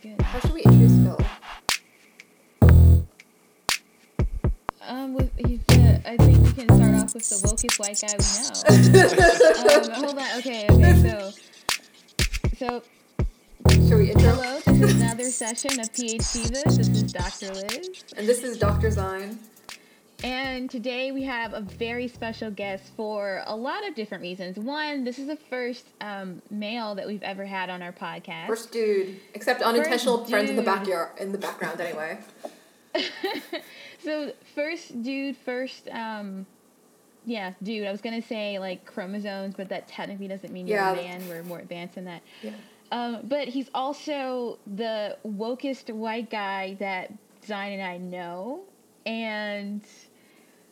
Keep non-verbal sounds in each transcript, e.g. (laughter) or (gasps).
good. How should we introduce Phil? Um, with, he's the, I think we can start off with the wokest white guy we know. (laughs) um, hold on. Okay. Okay. So, so Should we intro? hello. This is another session of PhD. This. This is Dr. Liz, And this is Dr. Zine. And today we have a very special guest for a lot of different reasons. One, this is the first um, male that we've ever had on our podcast. First dude, except unintentional First friends in the backyard, in the background anyway. (laughs) So first dude, first um yeah, dude. I was gonna say like chromosomes, but that technically doesn't mean you're Yeah. a man. We're more advanced than that. Yeah. Um, but he's also the wokest white guy that Zion and I know, and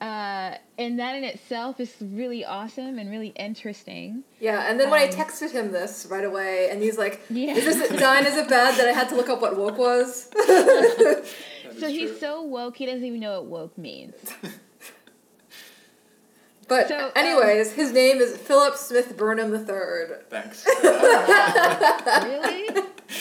uh, and that in itself is really awesome and really interesting. Yeah, and then when I Um, texted him this right away, and he's like, Yeah. "Is this Zine? Is it bad that I had to look up what woke was?" (laughs) So he's so woke he doesn't even know what woke means. (laughs) But So, um, anyways, his name is Philip Smith Burnham III. Thanks. (laughs) really?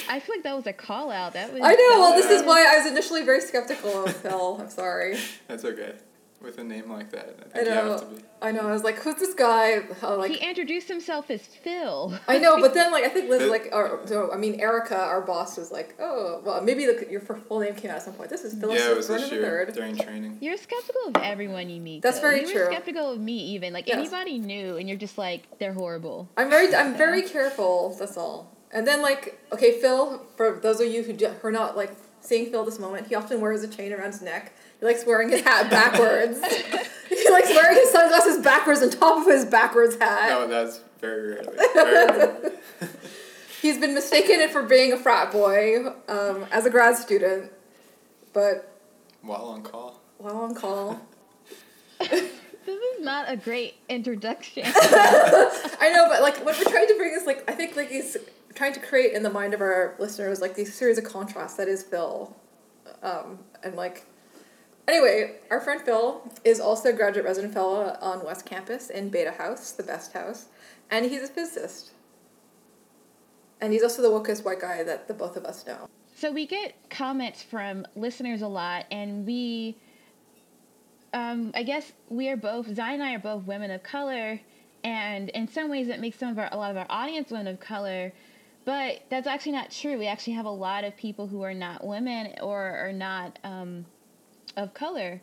I feel like that was a call out. That was. I know. Well, this is why I was initially very skeptical of Phil. I'm sorry. That's okay. With a name like that, I I think you have know. to be. I know. I was like, "Who's this guy?" How, like, he introduced himself as Phil. I know, but then like I think Liz like or so I mean Erica, our boss, was like, "Oh, well, maybe the, your full name came out at some point. This is Phil. yeah, it was Smith this Burnham year III." during training. You're skeptical of everyone you meet. That's though. very you true. were skeptical of me even. Like Yes. anybody new, and you're just like they're horrible. I'm very, I'm very careful. That's all. And then like, okay, Phil. For those of you who are not like seeing Phil this moment, he often wears a chain around his neck. He likes wearing his hat backwards. (laughs) he likes wearing his sunglasses backwards on top of his backwards hat. No, that's very rarely. Very rarely. (laughs) He's been mistaken for being a frat boy um, as a grad student, but While on call. while on call. (laughs) This is not a great introduction. I know, but like what we're trying to bring is like I think like he's trying to create in the mind of our listeners like these series of contrasts that is Phil, um, and like anyway, our friend Phil is also a graduate resident fellow on West Campus in Bethe House, the best house, and he's a physicist. And he's also the wokest white guy that the both of us know. so we get comments from listeners a lot, and we, um, I guess we are both Zion and I are both women of color, and in some ways that makes some of our a lot of our audience women of color. But that's actually not true. We actually have a lot of people who are not women or are not um, of color.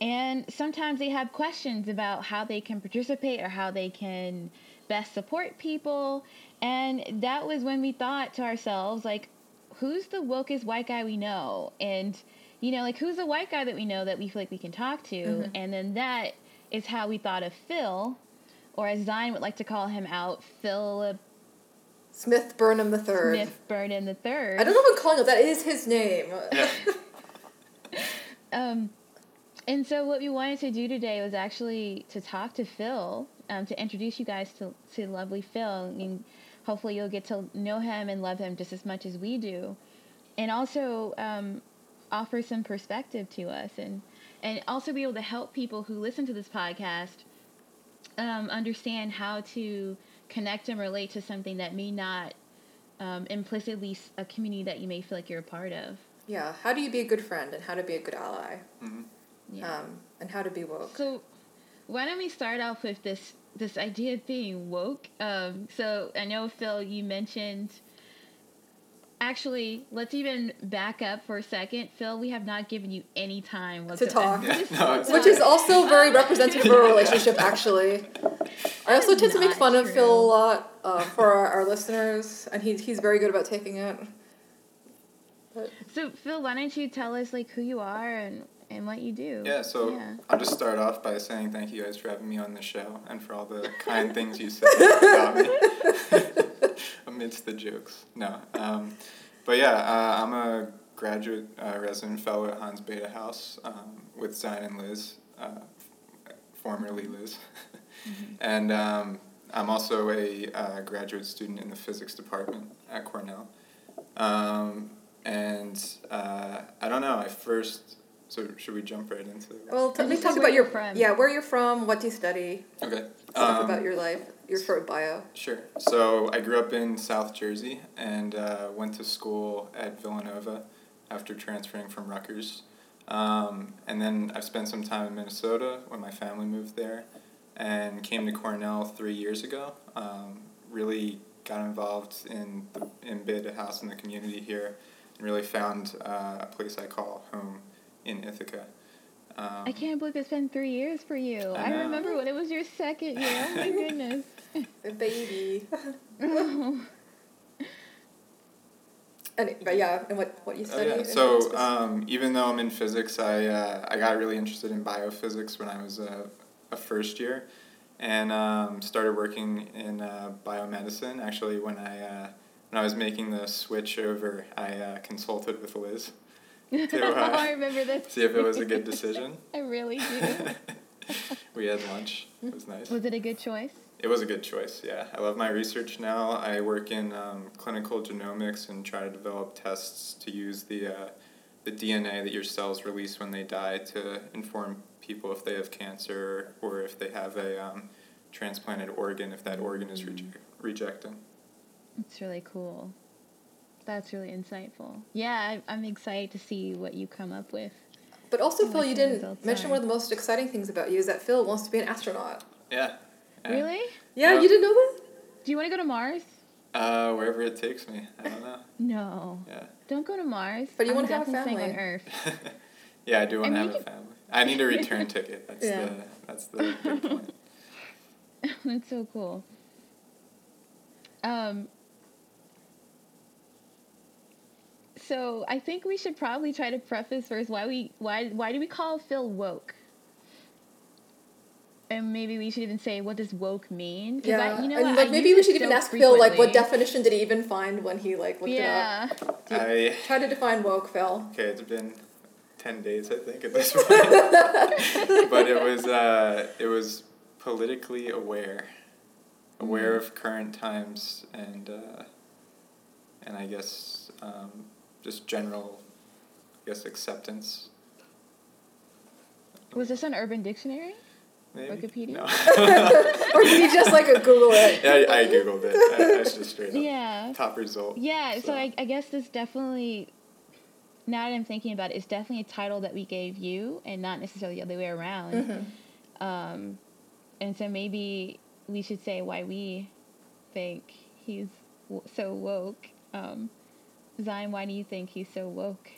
And sometimes they have questions about how they can participate or how they can best support people. And that was when we thought to ourselves, like, who's the wokest white guy we know? And, you know, like, who's the white guy that we know that we feel like we can talk to? Mm-hmm. And then that is how we thought of Phil, or as Zion would like to call him out, Philip Smith Burnham the third. Smith Burnham the Third. I don't know if I'm calling him that. It is his name. Yeah. (laughs) Um, and so what we wanted to do today was actually to talk to Phil, um, to introduce you guys to, to lovely Phil, and hopefully you'll get to know him and love him just as much as we do, and also um, offer some perspective to us, and and also be able to help people who listen to this podcast um, understand how to connect and relate to something that may not um, implicitly a community that you may feel like you're a part of. Yeah. How do you be a good friend and how to be a good ally? hmm Yeah. Um, and how to be woke. So, why don't we start off with this this idea of being woke? Um, so I know Phil, you mentioned. Actually, let's even back up for a second. Phil, we have not given you any time whatsoever. talk. Yeah, (laughs) no, Which is also very representative of our (laughs) relationship, actually. I also tend to make not fun of. Phil a lot uh, for our, our listeners, and he's, he's very good about taking it. So, Phil, why don't you tell us like who you are and and what you do? Yeah, so Yeah. I'll just start off by saying thank you guys for having me on the show and for all the kind things you said about me (laughs) amidst the jokes. No. Um, but yeah, uh, I'm a graduate uh, resident fellow at Hans Bethe House um, with Zion and Liz, uh, formerly Liz. (laughs) and um, I'm also a uh, graduate student in the physics department at Cornell. Um, and uh, I don't know, I first. So should we jump right into? well, tell And me talk about your you're yeah, where you're from, what do you study, Okay. stuff Um, about your life. your short bio. Sure. So I grew up in South Jersey and uh, went to school at Villanova after transferring from Rutgers. Um, and then I've spent some time in Minnesota when my family moved there and came to Cornell three years ago. Um, really got involved in the in Bethe House in the community here and really found uh, a place I call home in Ithaca. Um, I can't believe it's been three years for you. I I, remember when it was your second year. Oh my (laughs) goodness. A baby. (laughs) and but yeah, and what what you Oh, study? yeah. So um, even though I'm in physics, I uh, I got really interested in biophysics when I was a, a first year, and um, started working in uh, biomedicine. Actually, when I uh, when I was making the switch over, I uh, consulted with Liz (laughs) to oh, uh, I remember this. see if it was a good (laughs) decision. I really do. (laughs) we had lunch. It was nice. Was it a good choice? It was a good choice, yeah. I love my research now. I work in um, clinical genomics and try to develop tests to use the, uh, the DNA that your cells release when they die to inform people if they have cancer or if they have a um, transplanted organ, if that organ is reje- rejecting. It's really cool. That's really insightful. Yeah, I, I'm excited to see what you come up with. but also, Phil, you didn't mention are- one of the most exciting things about you is that Phil wants to be an astronaut. Yeah. yeah. Really? Yeah, Yeah. you didn't know that? Do you want to go to Mars? Uh, wherever it takes me. I don't know. (laughs) No. Yeah. Don't go to Mars. But you I'm wanna have a definitely staying family. on Earth. (laughs) yeah, I do want And to have a can- family. I need a return (laughs) ticket. That's Yeah. the that's the big point. That's so cool. Um, so I think we should probably try to preface first why we why why do we call Phil woke? And maybe we should even say what does woke mean? Yeah, I, you know and like I maybe we should even so ask Phil like what definition did he even find when he like looked it up? Do I Try to define woke, Phil. Okay, it's been ten days, I think, at this point. (laughs) but it was uh, it was politically aware, aware of current times, and uh, and I guess um, just general, I guess acceptance. Was this an Urban Dictionary? Maybe? Wikipedia? No. (laughs) or did you just like a Google it? (laughs) yeah, I, I googled it. I, that's just straight up. Yeah. Top result. Yeah, so, So- I, I guess this definitely, now that I'm thinking about it, it's definitely a title that we gave you and not necessarily the other way around. Mm-hmm. Um, and so maybe we should say why we think he's w- so woke. Um, Zion, why do you think he's so woke?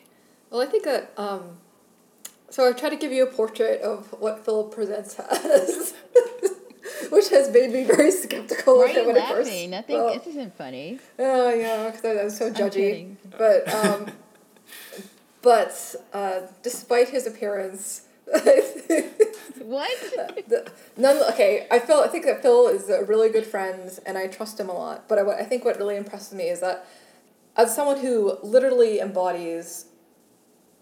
Well, I think that um, so I've tried to give you a portrait of what Phil presents (laughs) as, (laughs) which has made me very skeptical Why of him when I first. Nothing. well, this isn't funny. Oh yeah, because I was so I'm judgy. But um, (laughs) but uh, despite his appearance, What? the, none. Okay, I feel. I think that Phil is a really good friend, and I trust him a lot. But I, I think what really impresses me is that, as someone who literally embodies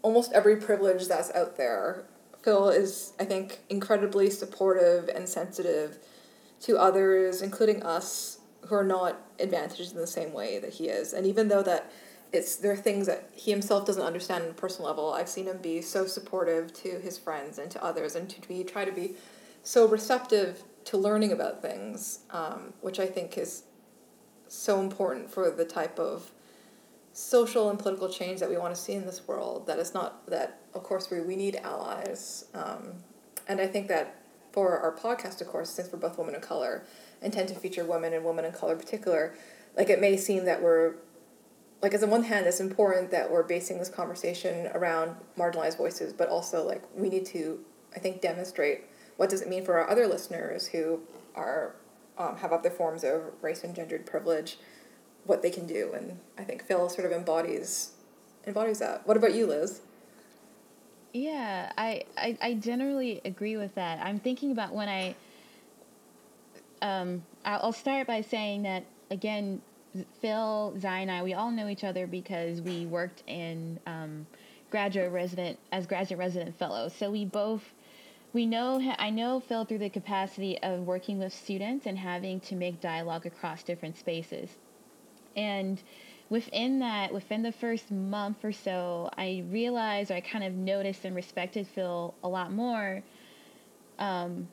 almost every privilege that's out there, Phil is, I think, incredibly supportive and sensitive to others, including us, who are not advantaged in the same way that he is. And even though that it's there are things that he himself doesn't understand on a personal level, I've seen him be so supportive to his friends and to others, and to be try to be so receptive to learning about things, um, which I think is so important for the type of social and political change that we want to see in this world. That is not that of course we, we need allies, um, and I think that for our podcast, of course, since we're both women of color and tend to feature women and women of color in particular, like it may seem that we're like as on one hand it's important that we're basing this conversation around marginalized voices, but also like we need to I think demonstrate what does it mean for our other listeners who are um, have other forms of race and gendered privilege, what they can do, and I think Phil sort of embodies embodies that. What about you, Liz? Yeah, I, I, I generally agree with that. I'm thinking about when I. Um, I'll start by saying that again, Phil, Zion, and I, we all know each other because we worked in um, graduate resident as graduate resident fellows. So we both, we know. I know Phil through the capacity of working with students and having to make dialogue across different spaces, and within that, within the first month or so, I realized or I kind of noticed and respected Phil a lot more. Um,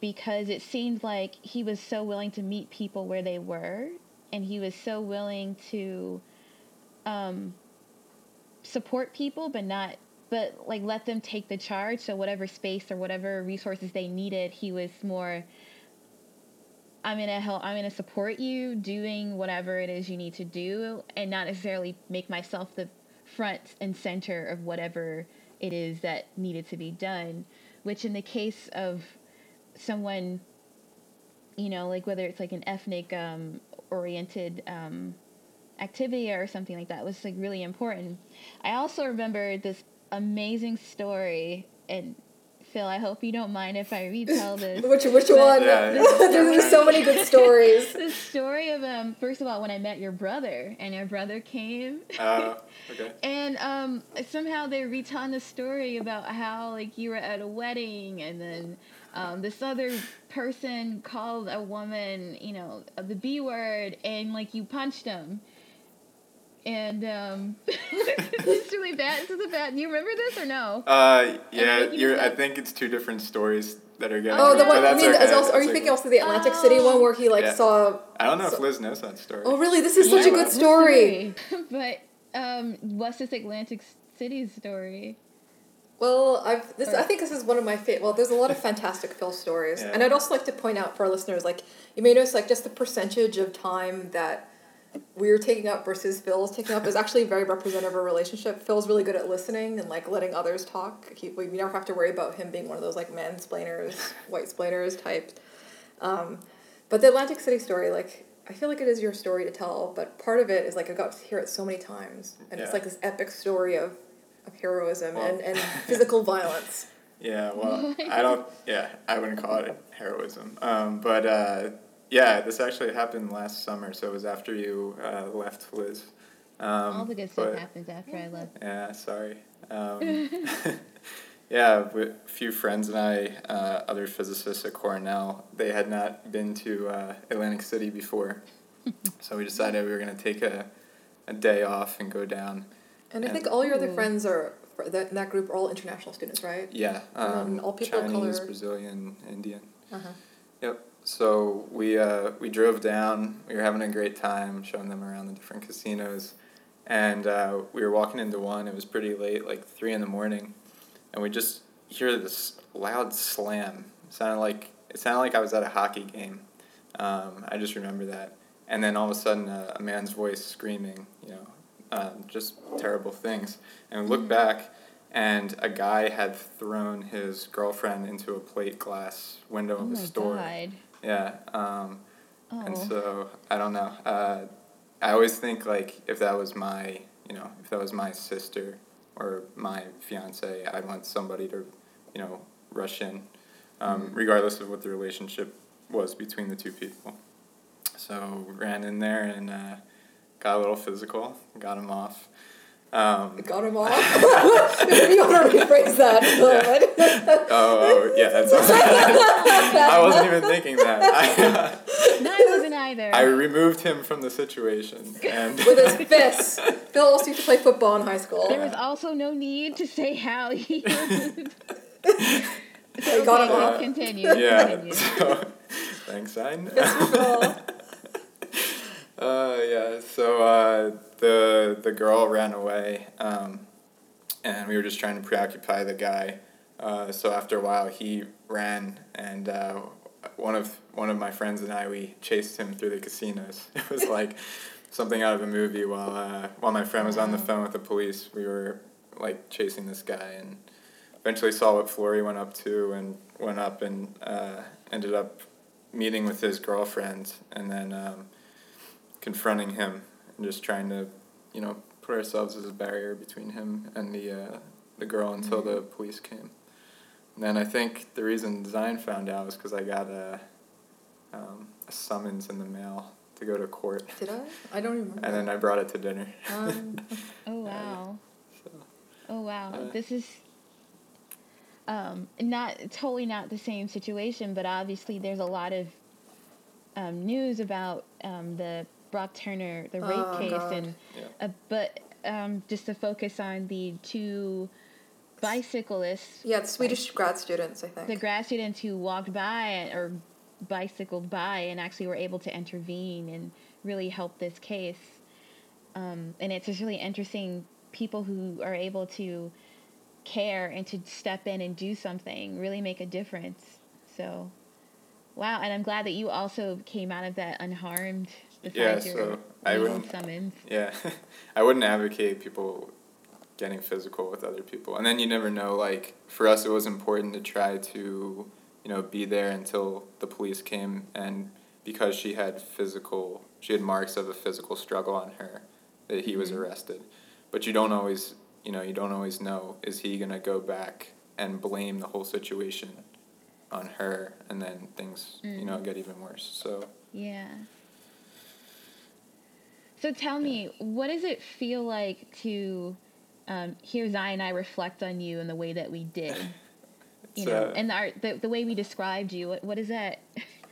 because it seemed like he was so willing to meet people where they were and he was so willing to um, support people but not but like let them take the charge so whatever space or whatever resources they needed he was more i'm gonna help i'm gonna support you doing whatever it is you need to do and not necessarily make myself the front and center of whatever it is that needed to be done which in the case of someone you know like whether it's like an ethnic um, oriented um, activity or something like that was like really important. I also remember this amazing story and phil i hope you don't mind if i retell (laughs) this Which which But- one? Yeah, (laughs) yeah. There's so many good stories. (laughs) the story of um first of all when i met your brother and your brother came Uh, okay. And um, somehow they're retelling the story about how like you were at a wedding, and then um, this other person called a woman, you know, the B word, and like you punched him. And um, (laughs) it's really bad. This is a bad. Do you remember this or no? Uh, yeah, making you're. I think it's two different stories that are getting. Oh, the one. I mean, okay, also, are you thinking also the Atlantic City one where he like Yeah. saw? I don't know if Liz knows that story. Oh, really? This is such a good story. (laughs) but um, what's this Atlantic City story? Well, I've this. I think this is one of my favorite. Well, there's a lot of fantastic Phil stories, Yeah. and I'd also like to point out for our listeners, like you may notice, like just the percentage of time that we're taking up versus Phil's taking up is actually very representative of a relationship. Phil's really good at listening and like letting others talk. He, we never have to worry about him being one of those like mansplainers, (laughs) white splainers types. Um, but the Atlantic City story, like I feel like it is your story to tell, but part of it is like I got to hear it so many times, and it's like this epic story of, of heroism Well- and, and (laughs) physical violence. Yeah, well, (laughs) I don't. Yeah, I wouldn't call it heroism. Um, but uh, yeah, this actually happened last summer, so it was after you uh, left Liz. Um, All the good stuff but- happens after I left. Yeah, sorry. Um, (laughs) yeah, with a few friends and I, uh, other physicists at Cornell, they had not been to uh, Atlantic City before. (laughs) so we decided we were going to take a, a day off and go down. And I think all your other friends are that in that group are all international students, right? Yeah, um, all people of Chinese, color. Brazilian, Indian. Uh-huh. Yep. So we uh, we drove down. We were having a great time, showing them around the different casinos, and uh, we were walking into one. It was pretty late, like three in the morning, and we just hear this loud slam. It sounded like it sounded like I was at a hockey game. Um, I just remember that, and then all of a sudden, uh, a man's voice screaming, you know, um, just terrible things. And we look back, and a guy had thrown his girlfriend into a plate glass window Oh of a store. god. Yeah. Um, Oh. And so I don't know. Uh, I always think like if that was my, you know, if that was my sister or my fiance, I'd want somebody to, you know, rush in, um, Mhm. regardless of what the relationship was between the two people. So ran in there and uh, got a little physical, got him off. Um, Got him off. (laughs) you want to rephrase that (laughs) a little Yeah. bit. oh, oh, yeah, that's. (laughs) I wasn't even thinking that. I, No, I wasn't either. I removed him from the situation and With his fists. Phil also used to play football in high school. there was also no need to say how he. So he got him Okay, off. Continue. yeah. continue. So, thanks, Ein. Fists for Phil. Uh, yeah. So uh, the the girl ran away, um, and we were just trying to preoccupy the guy. Uh, so after a while, he ran, and uh, one of one of my friends and I we chased him through the casinos. (laughs) It was (laughs) like something out of a movie. While uh, while my friend was on the phone with the police, we were like chasing this guy, and eventually saw what floor he went up to, and went up and uh, ended up meeting with his girlfriend, and then. Um, confronting him and just trying to, you know, put ourselves as a barrier between him and the uh, the girl until the police came. And then I think the reason Zion found out was because I got a, um, a summons in the mail to go to court, Did I? I don't remember. and then I brought it to dinner. Um, (laughs) Oh wow. so, Oh wow. Uh, this is um not totally not the same situation, but obviously there's a lot of um, news about um, the Brock Turner the rape Oh, case God. and yeah. uh, but um, just to focus on the two bicyclists, Yeah, the Swedish grad students, I think. the grad students who walked by or bicycled by and actually were able to intervene and really help this case. Um, and it's just really interesting people who are able to care and to step in and do something, really make a difference. So, wow. And I'm glad that you also came out of that unharmed Yeah, your so I wouldn't- summons. Yeah, (laughs) I wouldn't advocate people getting physical with other people. And then you never know, like, for us, it was important to try to, you know, be there until the police came. And because she had physical, she had marks of a physical struggle on her, that he was Mhm. arrested. But you don't always, you know, you don't always know, is he going to go back and blame the whole situation on her and then things, you know, Mm. get even worse. So, Yeah. So tell me, what does it feel like to um, hear Zion and I reflect on you in the way that we did? (laughs) You know, and our, the the way we described you. What what is that?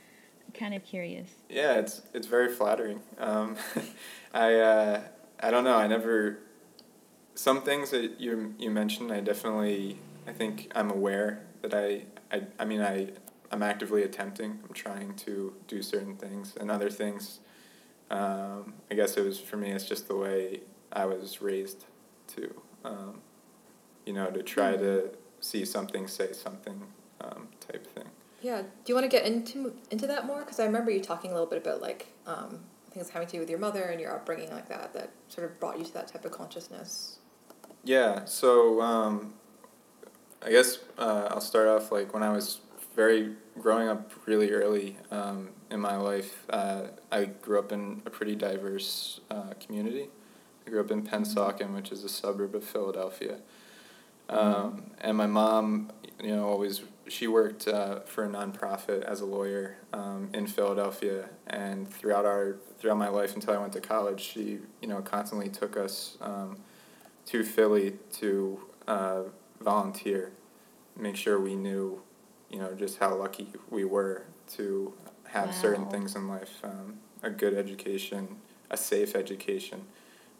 (laughs) Kind of curious. Yeah, it's it's very flattering. Um, (laughs) I uh, I don't know. I never. Some things that you you mentioned, I definitely I think I'm aware that I I I mean I I'm actively attempting. I'm trying to do certain things and other things. Um, I guess it was for me. It's just the way I was raised to, um, you know, to try to see something, say something, um, type thing. Yeah. Do you want to get into into that more? Because I remember you talking a little bit about like um, things having to do with your mother and your upbringing like that that sort of brought you to that type of consciousness. Yeah, so um, I guess uh, I'll start off like when I was very growing up really early um, in my life. Uh, I grew up in a pretty diverse uh, community. I grew up in Pennsauken, which is a suburb of Philadelphia. Um, and my mom, you know, always she worked uh, for a nonprofit as a lawyer um, in Philadelphia, and throughout our throughout my life until I went to college, she you know constantly took us um, to Philly to uh, volunteer, make sure we knew, you know, just how lucky we were to have certain things in life, um, a good education, a safe education.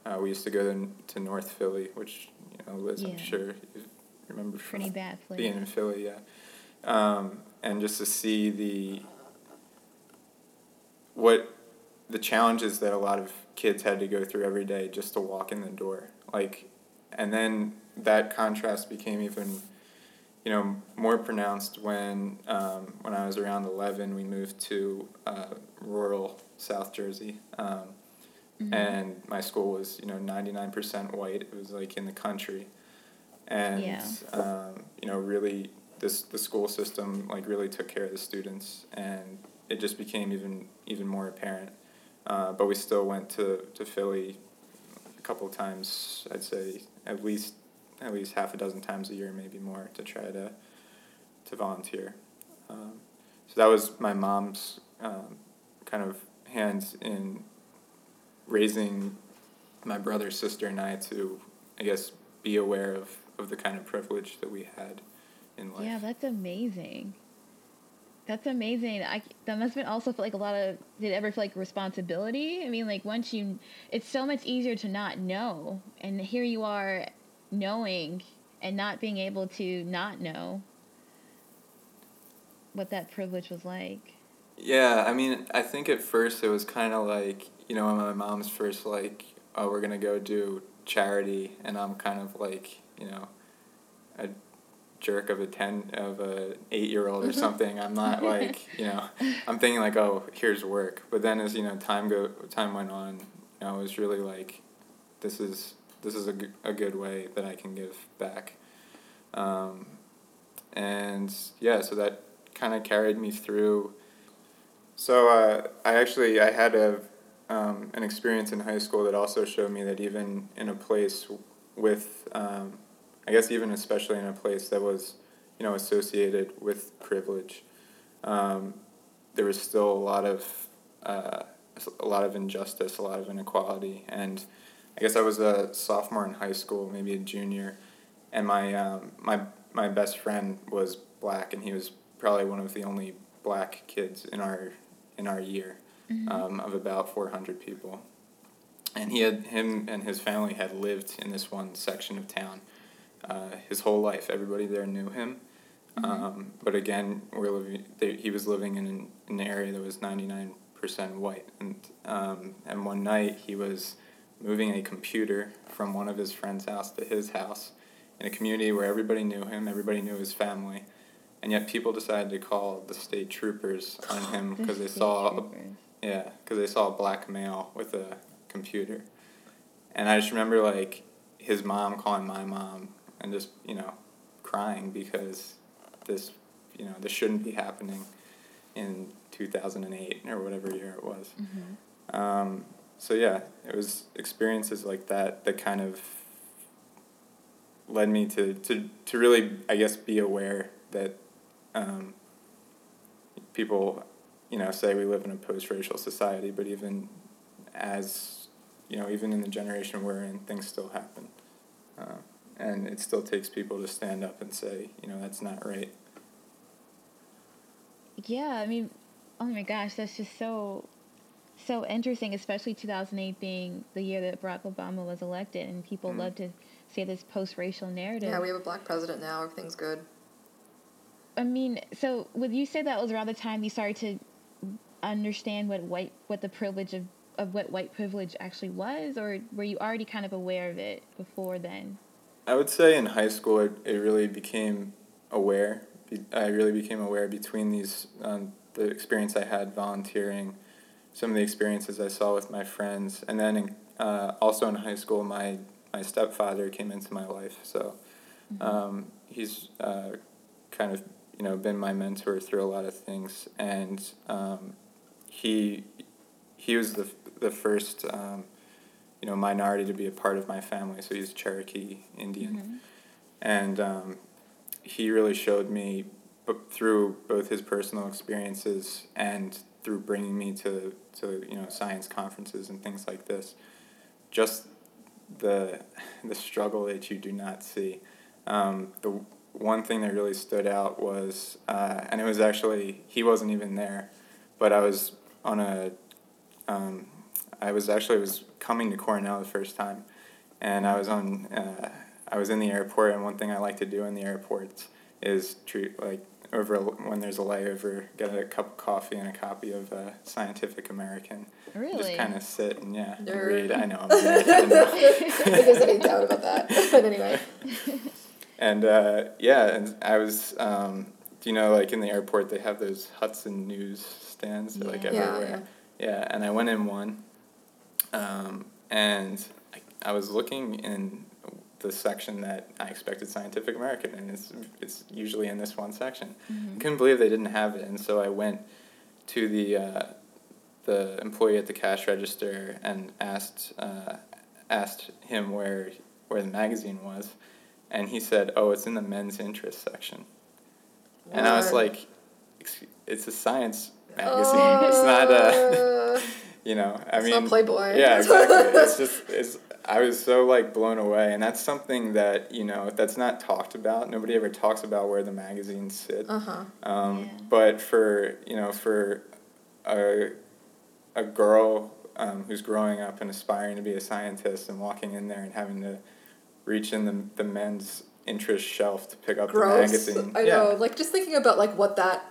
Uh, we used to go to, to North Philly, which you know, Liz, Yeah. I'm sure you remember Pretty bad place. being in Philly, yeah. Um, and just to see the what the challenges that a lot of kids had to go through every day just to walk in the door, like, and then that contrast became even, you know, more pronounced when um, when I was around eleven. We moved to uh, rural South Jersey. Um, Mhm. and my school was you know 99% white it was like in the country and Yeah. um, you know really this the school system like really took care of the students and it just became even even more apparent uh, but we still went to, to philly a couple of times i'd say at least at least half a dozen times a year maybe more to try to to volunteer um, so that was my mom's um, kind of hands in raising my brother, sister, and I to, I guess, be aware of, of the kind of privilege that we had in life. Yeah, that's amazing. That's amazing. I that must have been also feel like a lot of did it ever feel like responsibility? I mean, like once you, it's so much easier to not know, and here you are, knowing and not being able to not know what that privilege was like. Yeah, I mean, I think at first it was kind of like, you know, when my mom's first like, oh, we're gonna go do charity, and I'm kind of like, you know, a jerk of a ten of a eight year old or mm-hmm. something. I'm not (laughs) like, you know, I'm thinking like, oh, here's work. But then as you know, time go time went on, you know, it was really like, this is this is a, g- a good way that I can give back. Um, and yeah, so that kind of carried me through. So uh, I actually I had a um, an experience in high school that also showed me that even in a place with um, I guess even especially in a place that was you know associated with privilege, um, there was still a lot of uh, a lot of injustice, a lot of inequality, and I guess I was a sophomore in high school, maybe a junior, and my um, my my best friend was black, and he was probably one of the only black kids in our in our year um, of about 400 people and he had him and his family had lived in this one section of town uh, his whole life. Everybody there knew him. Um, but again, we're living. They, he was living in an, an area that was ninety nine percent white, and um, and one night he was moving a computer from one of his friend's house to his house, in a community where everybody knew him, everybody knew his family, and yet people decided to call the state troopers on (gasps) him The because they state saw, a, yeah, because they saw a black male with a computer, and I just remember like his mom calling my mom and just you know crying because this you know this shouldn't be happening in 2008 or whatever year it was. Um, so yeah it was experiences like that that kind of led me to, to, to really i guess be aware that um, people you know say we live in a post-racial society but even as you know even in the generation we're in things still happen. Uh, and it still takes people to stand up and say you know that's not right. Yeah, I mean, oh my gosh, that's just so, so interesting, especially 2008 being the year that Barack Obama was elected, and people Mm. love to say this post-racial narrative. Yeah, we have a black president now. Everything's good. I mean, so would you say that was around the time you started to understand what white, what the privilege of, of what white privilege actually was, or were you already kind of aware of it before then? I would say in high school it, it really became aware. I really became aware between these um, the experience I had volunteering, some of the experiences I saw with my friends, and then in, uh, also in high school my my stepfather came into my life. So um, he's uh, kind of you know been my mentor through a lot of things, and um, he he was the the first. Um, you know, minority to be a part of my family. So he's Cherokee Indian, and um, he really showed me through both his personal experiences and through bringing me to to you know science conferences and things like this, just the the struggle that you do not see. Um, the one thing that really stood out was, uh, and it was actually he wasn't even there, but I was on a um, I was actually was coming to Cornell the first time, and I was on uh, I was in the airport, and one thing I like to do in the airports is treat like over a, when there's a layover, get a cup of coffee and a copy of uh, Scientific American. Really? Just kind of sit and yeah and read. I know. I'm (laughs) a nerd, I know. if there's any doubt about that. (laughs) But anyway. (laughs) And uh, yeah, and I was, um, do you know, like in the airport, they have those Hudson News stands, they're like Yeah. Yeah, everywhere. Yeah, and I went in one, um, and I, I was looking in the section that I expected Scientific American, and it's it's usually in this one section. I couldn't believe they didn't have it, and so I went to the uh, the employee at the cash register and asked uh, asked him where where the magazine was, and he said, "Oh, it's in the men's interest section." And I was like, "It's a science magazine. it's not a, (laughs) you know. I it's mean, not Playboy. yeah, exactly. it's (laughs) just it's. I was so like blown away, and that's something that you know that's not talked about. Nobody ever talks about where the magazines sit. Uh huh. Um, Yeah. But for you know, for a a girl um, who's growing up and aspiring to be a scientist and walking in there and having to reach in the the men's interest shelf to pick up the magazine. I yeah. know. Like just thinking about like what that,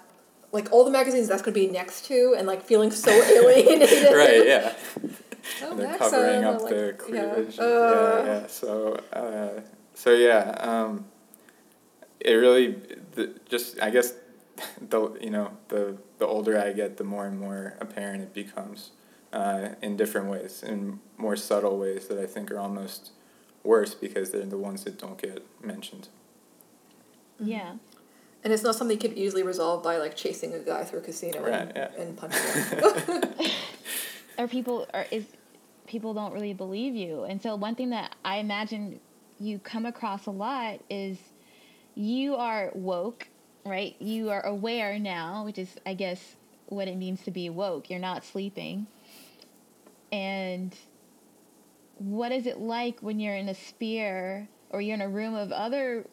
like all the magazines that's gonna be next to, and like feeling so (laughs) alienated. right. Yeah. Oh, And they're covering up like, their cleavage. Yeah, Uh, yeah. So, uh, so yeah. Um, it really, the, just I guess, (laughs) the you know the the older I get, the more and more apparent it becomes, uh, in different ways, in more subtle ways that I think are almost worse because they're the ones that don't get mentioned. Yeah. And it's not something you could easily resolve by like chasing a guy through a casino Right, and, yeah. and punching (laughs) him. (laughs) or people or is people don't really believe you. And so one thing that i imagine you come across a lot is you are woke right? You are aware now which is i guess what it means to be woke. You're not sleeping. And what is it like when you're in a sphere or you're in a room of other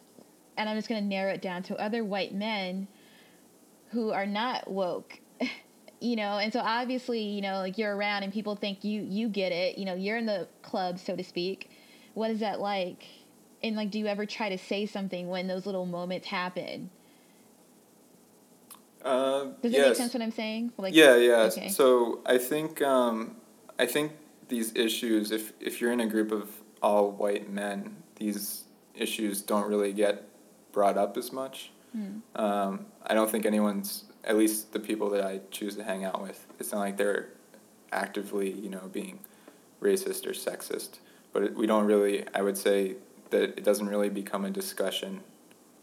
and i'm just going to narrow it down to other white men who are not woke you know and so obviously you know like you're around and people think you you get it you know you're in the club so to speak what is that like And like, do you ever try to say something when those little moments happen? Uh, Does yes. it make sense what I'm saying? Like, yeah, yeah. okay. So I think um, I think these issues, if if you're in a group of all white men, these issues don't really get brought up as much. Hmm. Um, I don't think anyone's, at least the people that I choose to hang out with, it's not like they're actively, you know, being racist or sexist. But it, we don't really, I would say that it doesn't really become a discussion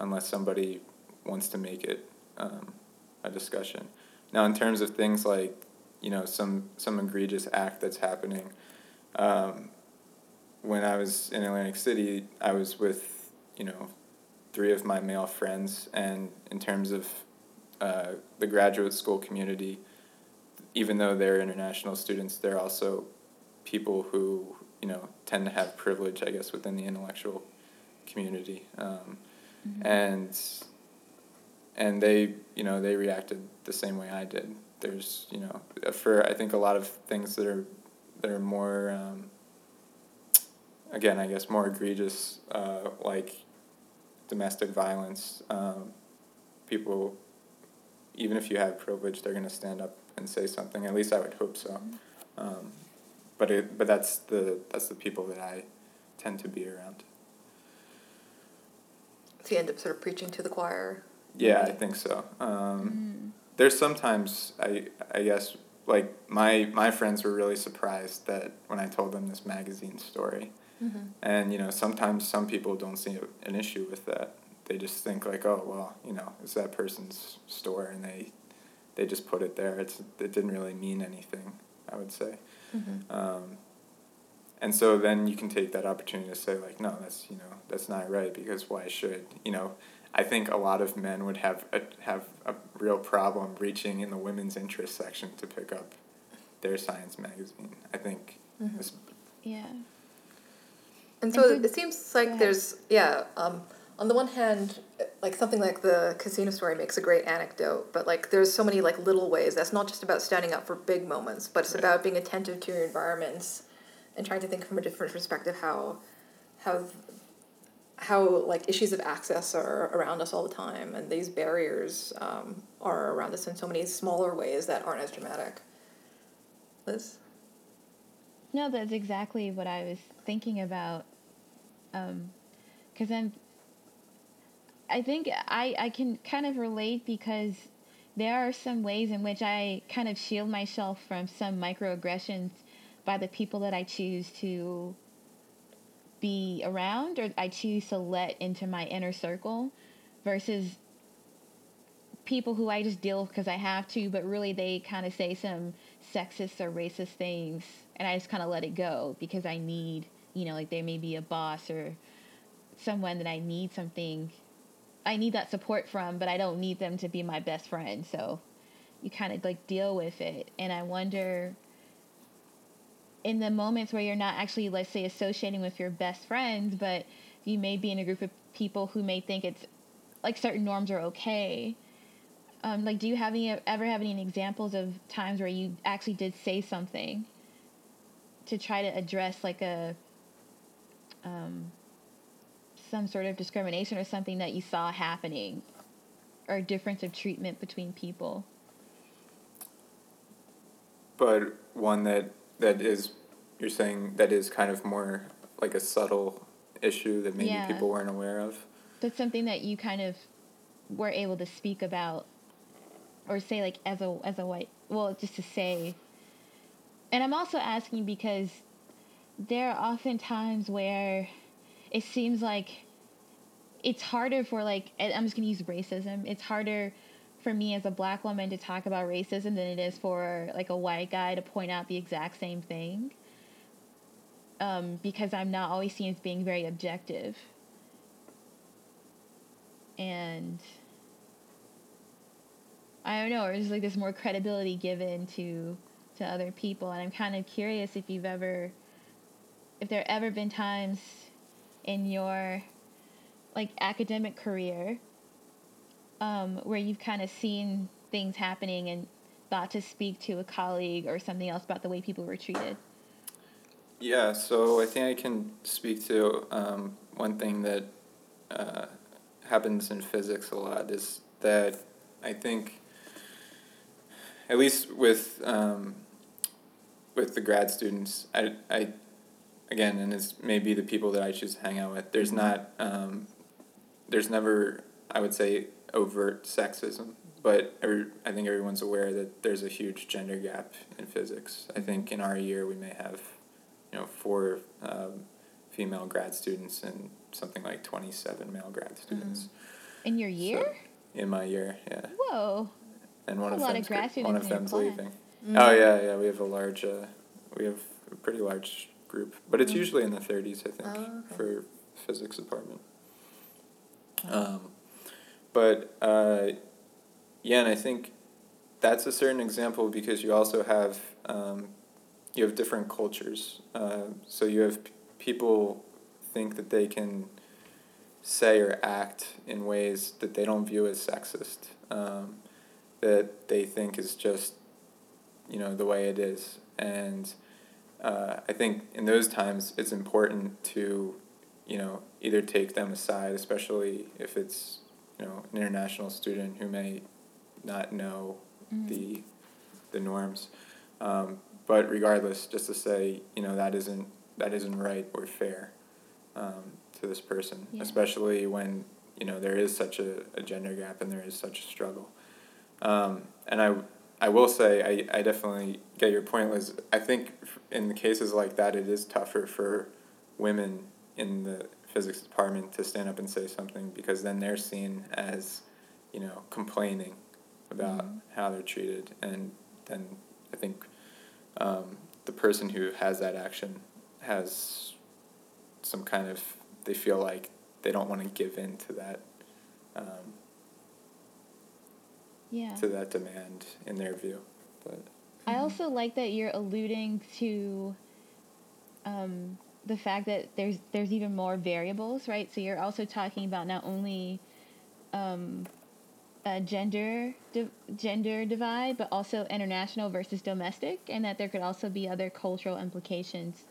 unless somebody wants to make it um, a discussion. Now, in terms of things like, you know, some, some egregious act that's happening, um, when I was in Atlantic City, I was with, you know, three of my male friends, and in terms of uh, the graduate school community, even though they're international students, they're also people who you know tend to have privilege, I guess, within the intellectual community, um, and and they you know they reacted the same way I did. There's you know for I think a lot of things that are that are more um, again I guess more egregious uh, like domestic violence. Um, people, even if you have privilege, they're going to stand up and say something. At least I would hope so. Um, but it, but that's the that's the people that I tend to be around. So you end up sort of preaching to the choir. Yeah, I think so. Um, There's sometimes I I guess like my my friends were really surprised that when I told them this magazine story, and you know sometimes some people don't see an issue with that. They just think like, oh well, you know, it's that person's store, and they they just put it there. It's it didn't really mean anything. I would say. Um, and so then you can take that opportunity to say like, no, that's you know that's not right because why should you know? I think a lot of men would have a, have a real problem reaching in the women's interest section to pick up their science magazine. I think. this- Yeah. And so so- it seems like ahead. there's yeah. Um, on the one hand, like something like the casino story makes a great anecdote, but like there's so many like little ways. That's not just about standing up for big moments, but it's Right. about being attentive to your environments and trying to think from a different perspective how how how like issues of access are around us all the time, and these barriers um, are around us in so many smaller ways that aren't as dramatic. Liz. No, that's exactly what I was thinking about. Because I'm, I think I, I can kind of relate because there are some ways in which I kind of shield myself from some microaggressions by the people that I choose to be around or I choose to let into my inner circle versus people who I just deal with because I have to, but really they kind of say some sexist or racist things, and I just kind of let it go because I need, you know, like there may be a boss or someone that I need something, I need that support from, but I don't need them to be my best friend. So you kind of like deal with it, and I wonder in the moments where you're not actually, let's say, associating with your best friends, but you may be in a group of people who may think it's like certain norms are okay. Um, like, do you have any ever have any examples of times where you actually did say something to try to address like a um, some sort of discrimination or something that you saw happening, or difference of treatment between people? but one that that is you're saying that is kind of more like a subtle issue that maybe Yeah. people weren't aware of. That's something that you kind of were able to speak about, or say like as a as a white. Well, just to say. And I'm also asking because there are often times where it seems like it's harder for like I'm just gonna use racism. It's harder for me as a black woman to talk about racism than it is for like a white guy to point out the exact same thing. Um, because I'm not always seen as being very objective. And I don't know, or just like there's more credibility given to to other people. And I'm kind of curious if you've ever if there ever been times in your like academic career um, where you've kind of seen things happening and thought to speak to a colleague or something else about the way people were treated. Yeah, so I think I can speak to um, one thing that uh, happens in physics a lot is that I think, at least with um, with the grad students, I, I again, and it's maybe the people that I choose to hang out with. There's not, um, there's never, I would say, overt sexism, but every, I think everyone's aware that there's a huge gender gap in physics. I think in our year we may have, you know, four um, female grad students and something like twenty seven male grad students. In your year? So, in my year, yeah. Whoa. And one A of lot of one of them's leaving. Oh yeah, yeah. We have a large, uh, we have a pretty large group, but it's usually in the thirties, I think, Oh, okay. for physics department. Um, but uh, yeah, and I think that's a certain example because you also have um, you have different cultures. Uh, so you have p- people think that they can say or act in ways that they don't view as sexist, um, that they think is just you know the way it is, and uh, I think in those times it's important to you know either take them aside, especially if it's you know an international student who may not know the the norms. Um, but regardless, just to say, you know, that isn't that isn't right or fair um, to this person, Yeah. especially when you know there is such a, a gender gap and there is such a struggle. Um, and I I will say I, I definitely get your point, Liz. I think in the cases like that, it is tougher for women in the physics department to stand up and say something because then they're seen as, you know, complaining about how they're treated, and then I think um, the person who has that action has some kind of they feel like they don't want to give in to that um, Yeah. to that demand in their view, but. I also like that you're alluding to um, the fact that there's there's even more variables, right? So you're also talking about not only um, a gender di- gender divide, but also international versus domestic, and that there could also be other cultural implications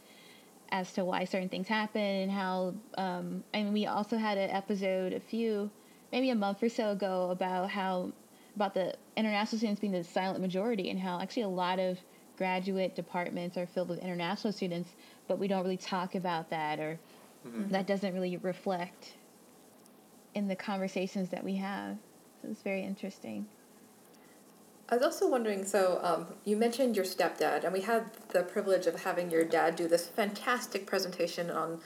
as to why certain things happen and how. Um, and we also had an episode a few, maybe a month or so ago, about how about the international students being the silent majority and how actually a lot of graduate departments are filled with international students, but we don't really talk about that or that doesn't really reflect in the conversations that we have. So it's very interesting. I was also wondering. So, um, you mentioned your stepdad, and we had the privilege of having your dad do this fantastic presentation on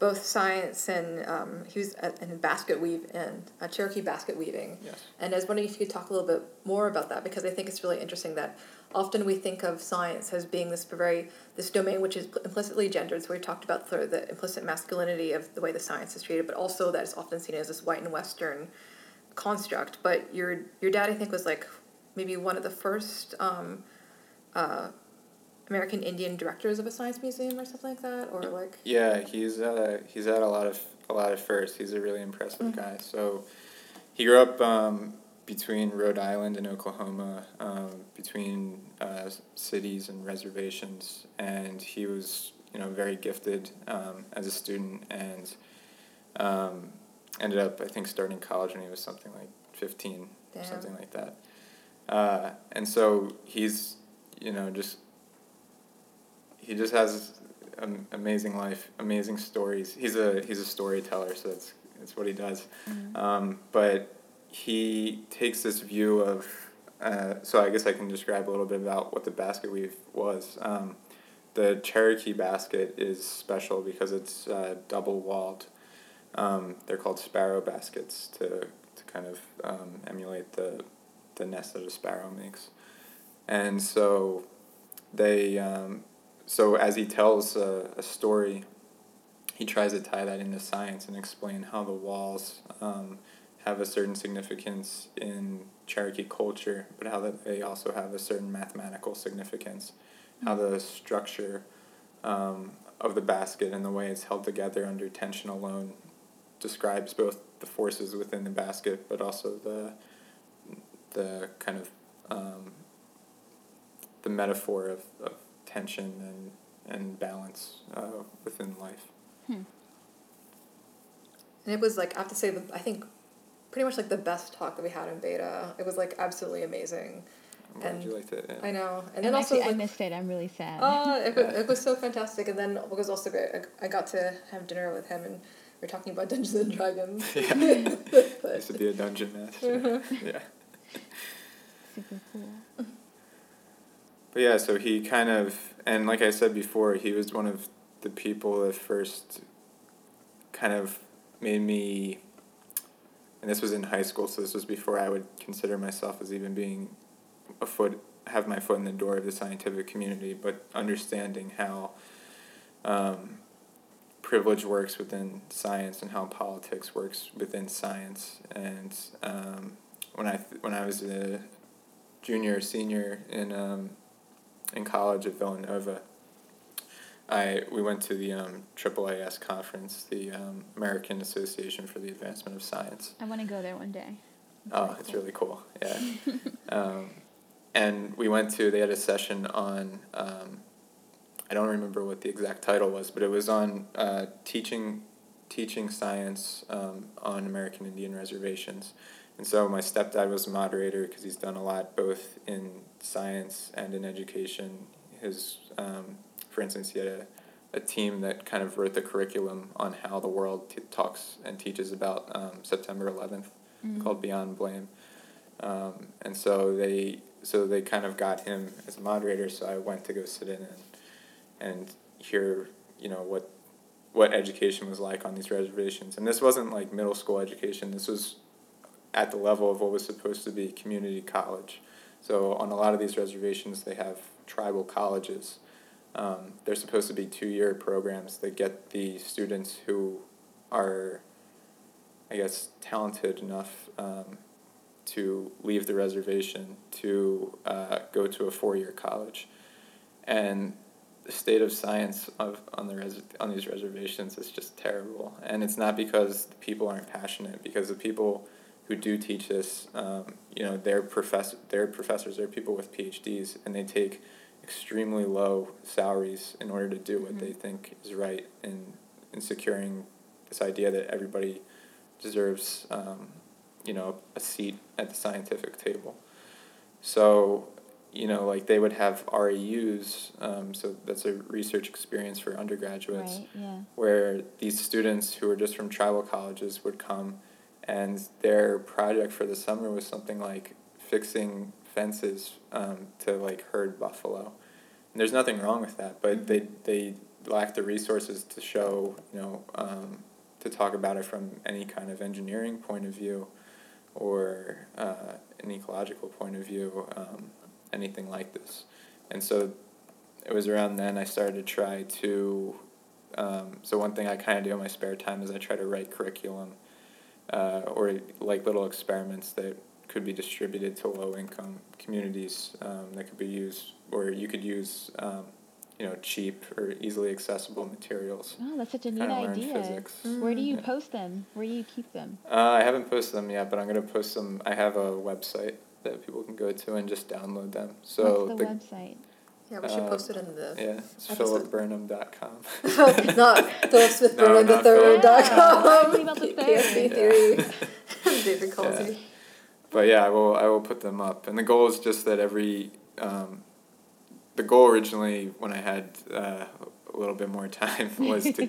both science and um, he was in basket weave and uh, Cherokee basket weaving. Yes. And I was wondering if you could talk a little bit more about that because I think it's really interesting that often we think of science as being this very this domain which is implicitly gendered. So we talked about of the implicit masculinity of the way the science is treated, but also that it's often seen as this white and western construct. But your your dad, I think, was like maybe one of the first um, uh, American Indian directors of a science museum or something like that, or like Yeah, he's uh, he's had a lot of a lot of firsts. He's a really impressive guy. So he grew up um, between Rhode Island and Oklahoma, um, between uh, cities and reservations, and he was you know very gifted um, as a student and um, ended up I think starting college when he was something like fifteen or Damn. something like that. Uh, and so he's you know just he just has an amazing life, amazing stories. He's a he's a storyteller, so that's that's what he does. Um, but he takes this view of. Uh, so I guess I can describe a little bit about what the basket weave was. Um, the Cherokee basket is special because it's uh, double walled. Um, they're called sparrow baskets to, to kind of um, emulate the, the nest that a sparrow makes. And so they um, so as he tells a, a story, he tries to tie that into science and explain how the walls um, have a certain significance in Cherokee culture, but how that they also have a certain mathematical significance. How the structure um, of the basket and the way it's held together under tension alone describes both the forces within the basket, but also the the kind of um, the metaphor of, of tension and, and balance uh, within life. Hmm. And it was like I have to say the I think pretty much like the best talk that we had in Bethe. It was like absolutely amazing. I'm glad And you liked it. Yeah. I know. And And then also actually, I missed it. I'm really sad. Oh, it was, Yeah. it was so (laughs) fantastic. And then what was also great, I, I got to have dinner with him and we are talking about Dungeons and Dragons. (laughs) Yeah. I (laughs) But- used to be a dungeon master. Uh-huh. yeah. Super cool. But yeah, so he kind of, and like I said before, he was one of the people that first kind of made me, and this was in high school, so this was before I would consider myself as even being a foot, have my foot in the door of the scientific community, but understanding how um, privilege works within science and how politics works within science. And um, when I when I was a junior or senior in um, in college at Villanova, I we went to the um, AAAS conference, the um, American Association for the Advancement of Science. I want to go there one day. Oh, it's really cool. Yeah. (laughs) um, and we went to, they had a session on, um, I don't remember what the exact title was, but it was on uh, teaching, teaching science um, on American Indian reservations. And so my stepdad was a moderator because he's done a lot both in science and in education. His, um, for instance, he had a, a team that kind of wrote the curriculum on how the world t- talks and teaches about um, September 11th Mm-hmm. called Beyond Blame. Um, and so they so they kind of got him as a moderator. So I went to go sit in and and hear you know what what education was like on these reservations. And this wasn't like middle school education. This was at the level of what was supposed to be community college. So on a lot of these reservations, they have tribal colleges. Um, they're supposed to be two year programs that get the students who are I guess, talented enough um, to leave the reservation to uh, go to a four year college. And the state of science of, on, the res- on these reservations is just terrible. And it's not because the people aren't passionate, because the people who do teach this, um, you know, they're, profess- they're professors, they're people with PhDs, and they take extremely low salaries in order to do what they think is right in, in securing this idea that everybody deserves, um, you know, a seat at the scientific table. So, you know, like they would have REUs, um, so that's a research experience for undergraduates, Right. Yeah. where these students who are just from tribal colleges would come, and their project for the summer was something like fixing fences um, to like herd buffalo. And there's nothing wrong with that, but they they lack the resources to show, you know, um, to talk about it from any kind of engineering point of view, or uh, an ecological point of view, um, anything like this. And so, it was around then I started to try to. Um, so one thing I kind of do in my spare time is I try to write curriculum, uh, or like little experiments that could be distributed to low income communities um, that could be used, or you could use, um, you know, cheap or easily accessible materials. Oh, that's such a neat Kind of learn idea. physics. Where do you Yeah. post them? Where do you keep them? Uh, I haven't posted them yet, but I'm gonna post them. I have a website that people can go to and just download them. So What's the, website? Yeah, we should Uh, post it in the. yeah, it's Episode. philipburnham.com. (laughs) not Philip No, the not third dot com. Yeah, (laughs) tell me about the PSP third. theory. David calls Yeah. (laughs) you. but yeah, I will. I will put them up, and the goal is just that every. Um, the goal originally, when I had uh, a little bit more time, was to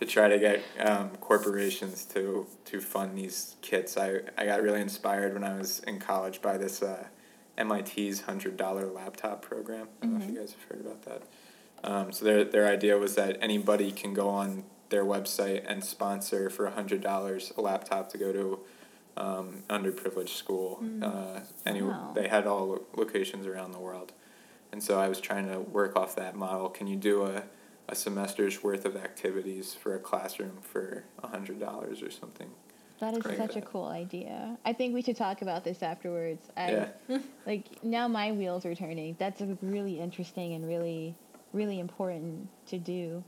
to try to get um, corporations to to fund these kits. I I got really inspired when I was in college by this uh, MIT's hundred dollar laptop program. I don't know if you guys have heard about that. Um, so their their idea was that anybody can go on their website and sponsor for hundred dollars a laptop to go to um, underprivileged school. Uh, any Wow. they had all lo- locations around the world, and so I was trying to work off that model. Can you do a a semester's worth of activities for a classroom for hundred dollars or something? That is Great. such a cool idea. I think we should talk about this afterwards. I, Yeah. (laughs) Like now my wheels are turning. That's a really interesting and really, really important to do.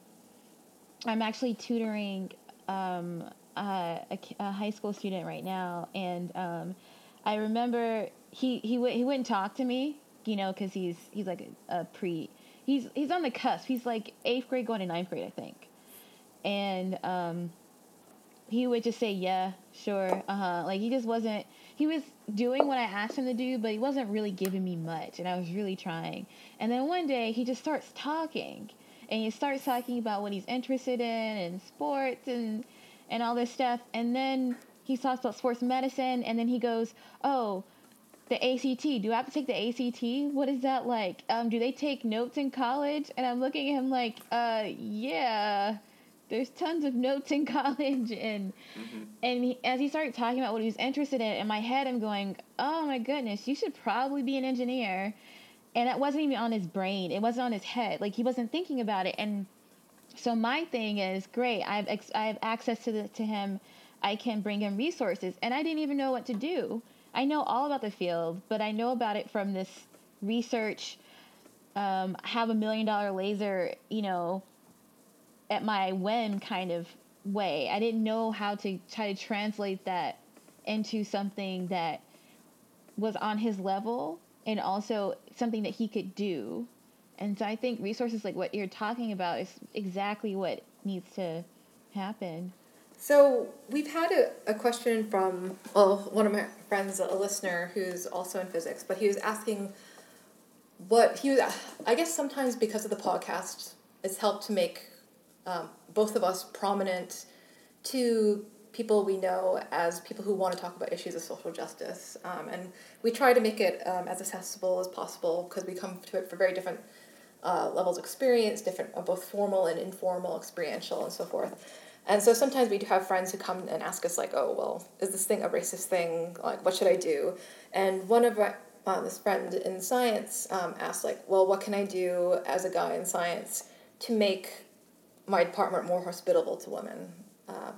I'm actually tutoring um, uh, a, a high school student right now, and um, I remember he he w- he wouldn't talk to me, you know, because he's he's like a, a pre. He's he's on the cusp. He's like eighth grade going to ninth grade, I think, and um, he would just say, "Yeah, sure, uh huh." Like he just wasn't. He was doing what I asked him to do, but he wasn't really giving me much, and I was really trying. And then one day he just starts talking, and he starts talking about what he's interested in and sports and and all this stuff. And then he talks about sports medicine, and then he goes, "Oh." The ACT. Do I have to take the ACT? What is that like? Um, do they take notes in college? And I'm looking at him like, uh, yeah there's tons of notes in (laughs) college and mm-hmm. and he, as he started talking about what he was interested in in my head i'm going oh my goodness you should probably be an engineer. And it wasn't even on his brain. It wasn't on his head. Like he wasn't thinking about it. And so my thing is great i have ex- i have access to the, to him. I can bring him resources. And i didn't even know what to do. I know all about the field but i know about it from this research um, have a million dollar laser you know at my when kind of way. I didn't know how to try to translate that into something that was on his level and also something that he could do. And so I think resources like what you're talking about is exactly what needs to happen. So we've had a, a question from well one of my friends, a listener who's also in physics, but he was asking what he was. I guess sometimes because of the podcast, it's helped to make um, both of us prominent to people we know as people who want to talk about issues of social justice. Um, and we try to make it um, as accessible as possible because we come to it for very different uh, levels of experience, different uh, both formal and informal, experiential, and so forth. And so sometimes we do have friends who come and ask us like, "Oh, well, is this thing a racist thing? Like, what should I do?" And one of our uh, this friend in science um, asked like, "Well, what can I do as a guy in science to make my department more hospitable to women. Uh,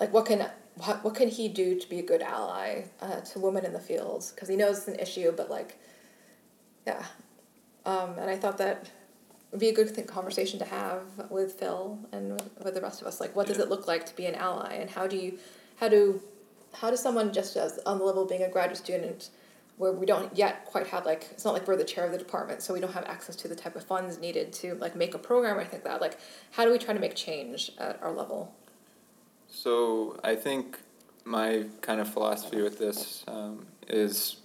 like what can what, what can he do to be a good ally uh, to women in the fields? Because he knows it's an issue, but like, yeah. Um, and I thought that would be a good conversation to have with Phil and with, with the rest of us. Like, what does it look like to be an ally, and how do you, how do, how does someone just as on the level of being a graduate student where we don't yet quite have like it's not like we're the chair of the department so we don't have access to the type of funds needed to like make a program or anything like that. Like how do we try to make change at our level? So i think my kind of philosophy with this um, is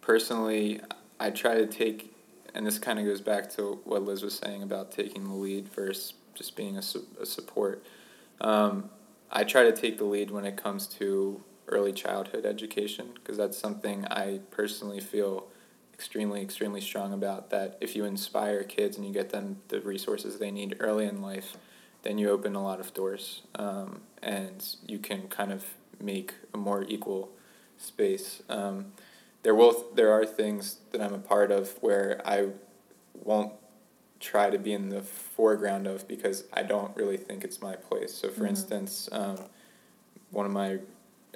personally i try to take and this kind of goes back to what liz was saying about taking the lead versus just being a, su- a support. Um, i try to take the lead when it comes to early childhood education because that's something I personally feel extremely extremely strong about that if you inspire kids and you get them the resources they need early in life then you open a lot of doors um, and you can kind of make a more equal space um, there will there are things that I'm a part of where I won't try to be in the foreground of because I don't really think it's my place so for mm-hmm. instance um, one of my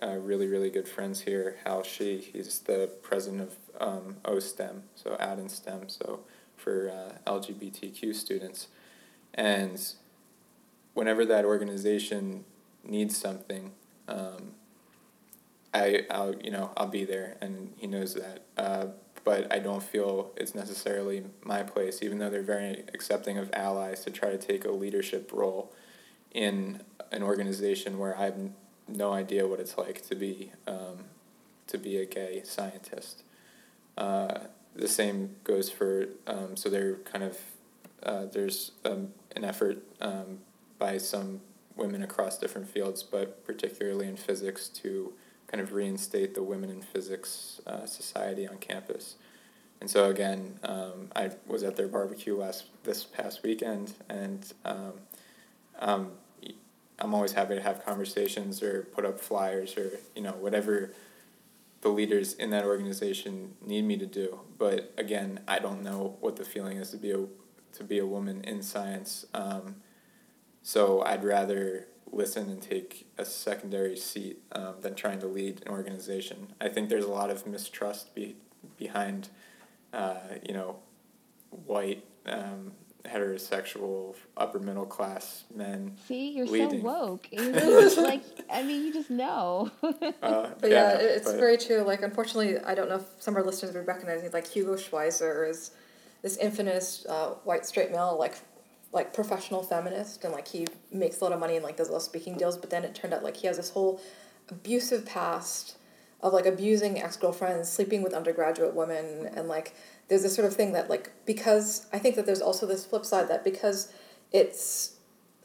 uh, really, really good friends here, Hal Shi. He's the president of um, OSTEM, so Out in STEM, so for uh, LGBTQ students. And whenever that organization needs something, um, I, I'll, you know, I'll be there, and he knows that. Uh, but I don't feel it's necessarily my place, even though they're very accepting of allies to try to take a leadership role in an organization where I'm no idea what it's like to be um, to be a gay scientist. Uh, the same goes for um, so they're kind of uh, there's um, an effort um, by some women across different fields, but particularly in physics, to kind of reinstate the Women in Physics uh, Society on campus. And so again, um, I was at their barbecue last this past weekend, and um, I'm always happy to have conversations or put up flyers or you know whatever the leaders in that organization need me to do. But again, I don't know what the feeling is to be a to be a woman in science. Um, so I'd rather listen and take a secondary seat um, than trying to lead an organization. I think there's a lot of mistrust be, behind, uh, you know, white um, heterosexual upper middle class men. See, you're leading. so woke. (laughs) You're like I mean, you just know. uh, but yeah, yeah it's but. very true. Like, unfortunately, I don't know if some of our listeners would recognize me. Like Hugo Schwyzer is this infamous uh, white straight male, like like professional feminist and like he makes a lot of money and like does a lot of speaking deals but then it turned out like he has this whole abusive past of like abusing ex-girlfriends sleeping with undergraduate women and like there's this sort of thing that like because i think that there's also this flip side that because it's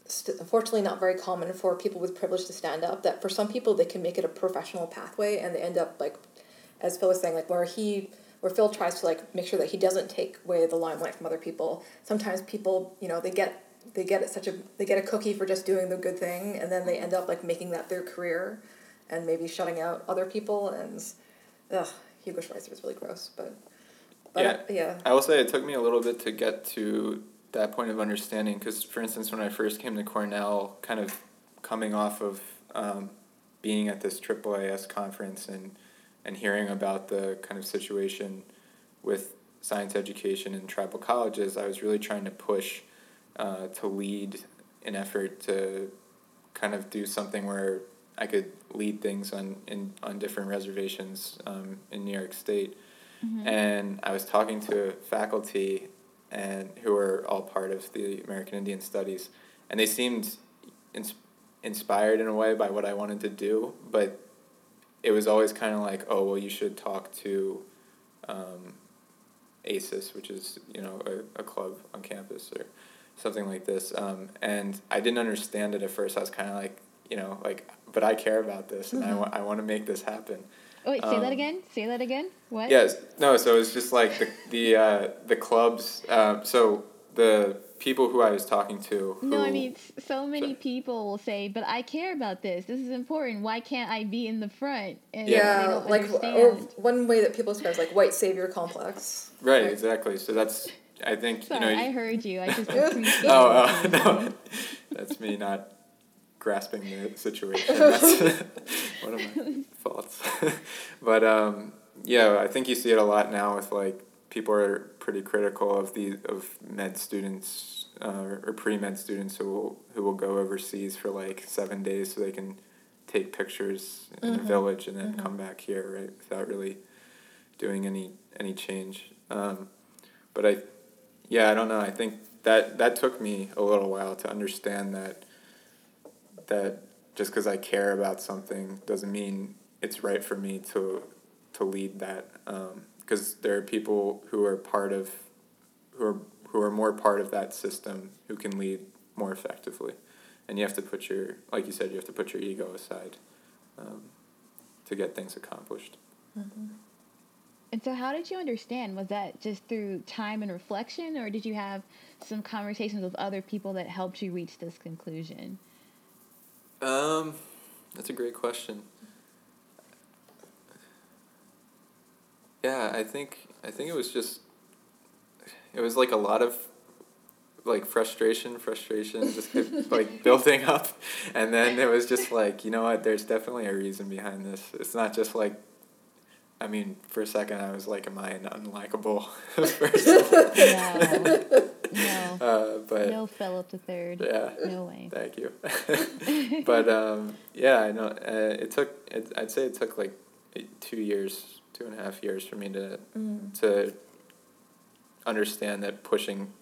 st- unfortunately not very common for people with privilege to stand up that for some people they can make it a professional pathway and they end up like as phil was saying like where he where phil tries to like make sure that he doesn't take away the limelight from other people. Sometimes people you know they get they get it such a they get a cookie for just doing the good thing and then they end up like making that their career and maybe shutting out other people and ugh, hugo Schwyzer is really gross but, but Yeah. yeah I will say it took me a little bit to get to that point of understanding because, for instance, when I first came to Cornell, kind of coming off of um, being at this AAAS conference and and hearing about the kind of situation with science education in tribal colleges, I was really trying to push uh, to lead an effort to kind of do something where I could lead things on in on different reservations um, in New York State. And I was talking to faculty and who were all part of the American Indian Studies, and they seemed ins- inspired in a way by what I wanted to do, but it was always kind of like, oh well, you should talk to um, ACES, which is you know a, a club on campus or something like this. Um, and I didn't understand it at first. I was kind of like, you know, like, but I care about this, and I Mm-hmm. wa- I want to make this happen. Oh, wait, say Um, that again. Say that again. What? Yes. No. So it's just like the the uh, the clubs. Uh, so the people who I was talking to. Who, No, I mean, so many Sorry. people will say, "But I care about this. This is important. Why can't I be in the front?" And yeah, don't like understand. or one way that people describe is like white savior complex. Right. Right. Exactly. So that's I think Sorry, you know. I heard you. I just (laughs) appreciate oh, it. oh (laughs) no, that's me not grasping the (laughs) situation. That's (laughs) one of my faults. (laughs) but um, yeah, I think you see it a lot now with like people are pretty critical of the of med students uh, or pre med students who will who will go overseas for like seven days so they can take pictures in a village and then come back here right without really doing any any change. Um, but I yeah, I don't know. I think that that took me a little while to understand that that just because I care about something doesn't mean it's right for me to to lead that. Because there are people who are part of who are who are more part of that system who can lead more effectively, and you have to put your like you said you have to put your ego aside um, to get things accomplished. And so, how did you understand? Was that just through time and reflection, or did you have some conversations with other people that helped you reach this conclusion? Um, that's a great question. Yeah, I think I think it was just it was like a lot of like frustration, frustration just kept (laughs) like building up and then it was just like, you know what, there's definitely a reason behind this. It's not just like I mean, for a second I was like, am I an unlikable (laughs) (laughs) person? No, (laughs) no, Uh, but no Philip the Third. yeah. No way. Thank you. but um, yeah, I know uh, it took. It, I'd say it took like two years, two and a half years for me to to understand that pushing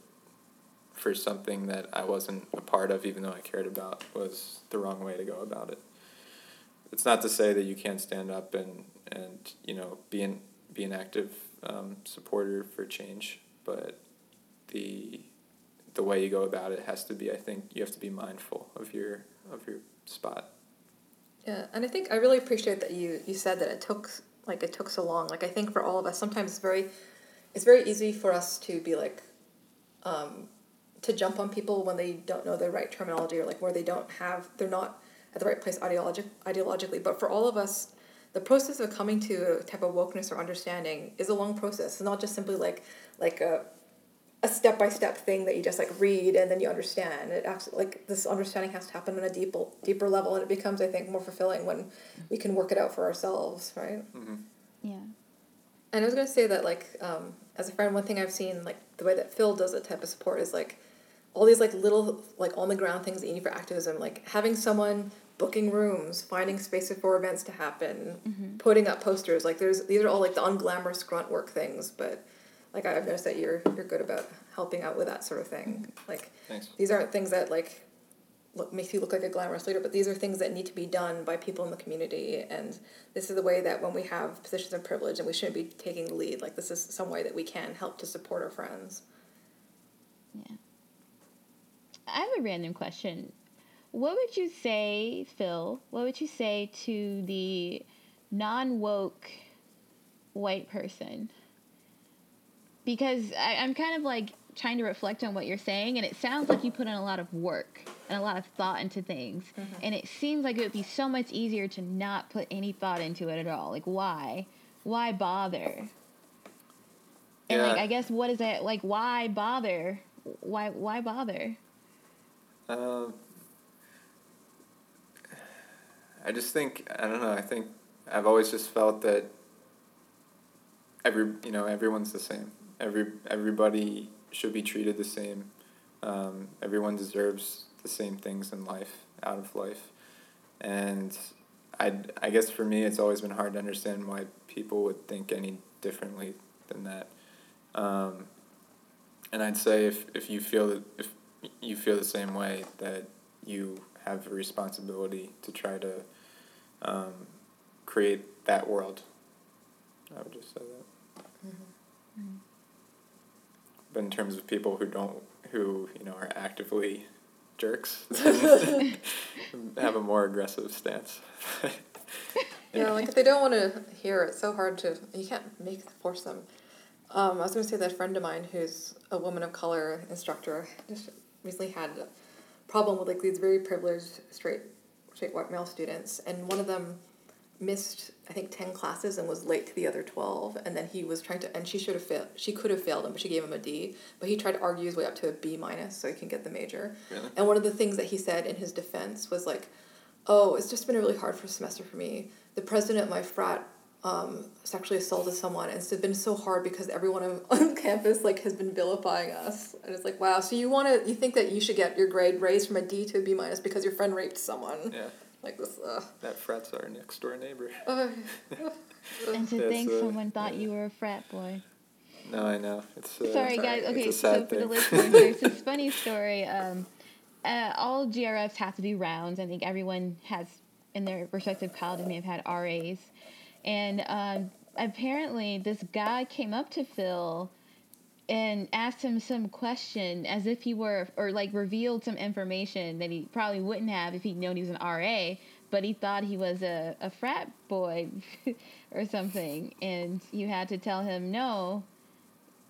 for something that I wasn't a part of, even though I cared about, was the wrong way to go about it. It's not to say that you can't stand up and and you know be an be an active um, supporter for change, but the the way you go about it has to be I think you have to be mindful of your of your spot. Yeah, and I think I really appreciate that you you said that it took like it took so long. Like I think for all of us, sometimes it's very, it's very easy for us to be like, um, to jump on people when they don't know the right terminology or like where they don't have they're not at the right place ideologic ideologically. But for all of us, the process of coming to a type of wokeness or understanding is a long process. It's not just simply like like a a step by step thing that you just like read and then you understand. It actually like this understanding has to happen on a deeper deeper level, and it becomes I think more fulfilling when we can work it out for ourselves, right? Yeah. And I was gonna say that like um, as a friend, one thing I've seen like the way that Phil does that type of support is like all these like little like on the ground things that you need for activism, like having someone booking rooms, finding spaces for events to happen, mm-hmm. putting up posters. Like there's these are all like the unglamorous grunt work things, but like I've noticed that you're you're good about helping out with that sort of thing. Mm-hmm. Like Thanks. these aren't things that like look makes you look like a glamorous leader, but these are things that need to be done by people in the community, and this is the way that when we have positions of privilege and we shouldn't be taking the lead, like this is some way that we can help to support our friends. Yeah. I have a random question. What would you say, Phil? What would you say to the non woke white person? Because I, I'm kind of like trying to reflect on what you're saying, and it sounds like you put in a lot of work and a lot of thought into things. And it seems like it would be so much easier to not put any thought into it at all. Like, why? Why bother? And like, I guess what is it like? Why bother? Why why bother? Um, I just think I don't know. I think I've always just felt that every you know everyone's the same. Every everybody should be treated the same. Um, everyone deserves the same things in life, out of life, and I I guess for me it's always been hard to understand why people would think any differently than that. Um, and I'd say if, if you feel that if you feel the same way that you have a responsibility to try to um, create that world. I would just say that. But in terms of people who don't, who you know are actively jerks, (laughs) (laughs) have a more aggressive stance. (laughs) Yeah, like if they don't want to hear it, it's so hard to you can't make force them. Um, I was going to say that a friend of mine who's a woman of color instructor just recently had a problem with like these very privileged straight straight white male students, and one of them missed I think ten classes and was late to the other twelve, and then he was trying to and she should have failed. She could have failed him, but she gave him a D. But he tried to argue his way up to a B minus so he can get the major. Really? And one of the things that he said in his defense was like, "Oh, it's just been a really hard first semester for me. The president of my frat um, sexually assaulted someone, and it's been so hard because everyone on, (laughs) on campus like has been vilifying us. And it's like, wow. So you want to you think that you should get your grade raised from a D to a B minus because your friend raped someone? yeah, Like this. Uh, that frat's our next door neighbor. (laughs) uh, (laughs) And to think uh, someone thought you were a frat boy. No, I know it's. Uh, Sorry, sorry, guys. it's Okay, a so sad for the thing. listeners, there's this funny story. Um, uh, all GRFs have to do rounds. I think everyone has, in their respective colleges, may have had RAs. And um, apparently, this guy came up to Phil and asked him some question as if he were, or like revealed some information that he probably wouldn't have if he'd known he was an RA, but he thought he was a, a frat boy (laughs) or something. And you had to tell him, no,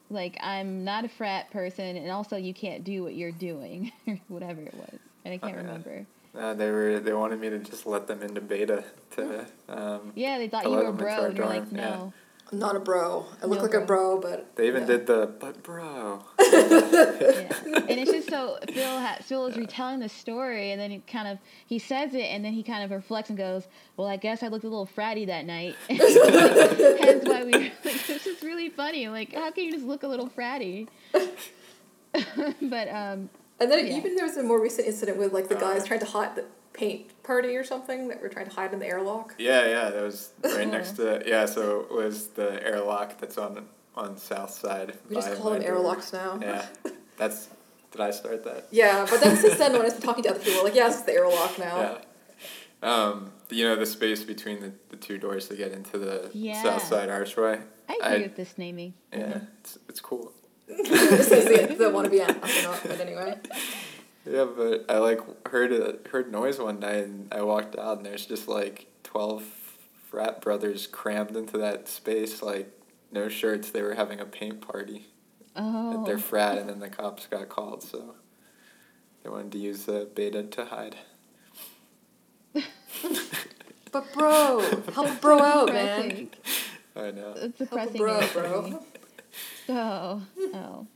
like I'm not a frat person, and also you can't do what you're doing, (laughs) or whatever it was. And I can't remember. Uh, they were they wanted me to just let them into Bethe to um, Yeah, they thought you were a bro, and you're like, dorm, yeah. no. I'm not a bro. I look No, like a bro, but They even yeah. did the but bro. yeah. And it's just so Phil ha- Phil is retelling the story, and then he kind of he says it, and then he kind of reflects and goes, "Well, I guess I looked a little fratty that night." (laughs) Hence why we like it's just really funny. Like, how can you just look a little fratty? (laughs) but um, And then Yeah. even there was a more recent incident with like the guys Uh. trying to hide the paint party or something that were trying to hide in the airlock. Yeah, yeah, that was right next to yeah. So it was the airlock that's on on south side. We just call them door. airlocks now. Yeah, (laughs) that's. Did I start that? Yeah, but then since then, when I've been (laughs) talking to other people, like, yeah, it's the airlock now. Yeah. Um, you know the space between the, the two doors to get into the Yeah. south side archway. I agree I- with this naming. Yeah, it's it's cool. This is the, the wannabe astronaut, but anyway. Yeah, but I like heard a, heard noise one night and I walked out and there's just like twelve frat brothers crammed into that space like no shirts. They were having a paint party Oh, at their oh. frat and then the cops got called so they wanted to use the Bethe to hide. But bro, help bro out, man. depressing. I know. It's Help a depressing. bro, bro. Oh, oh.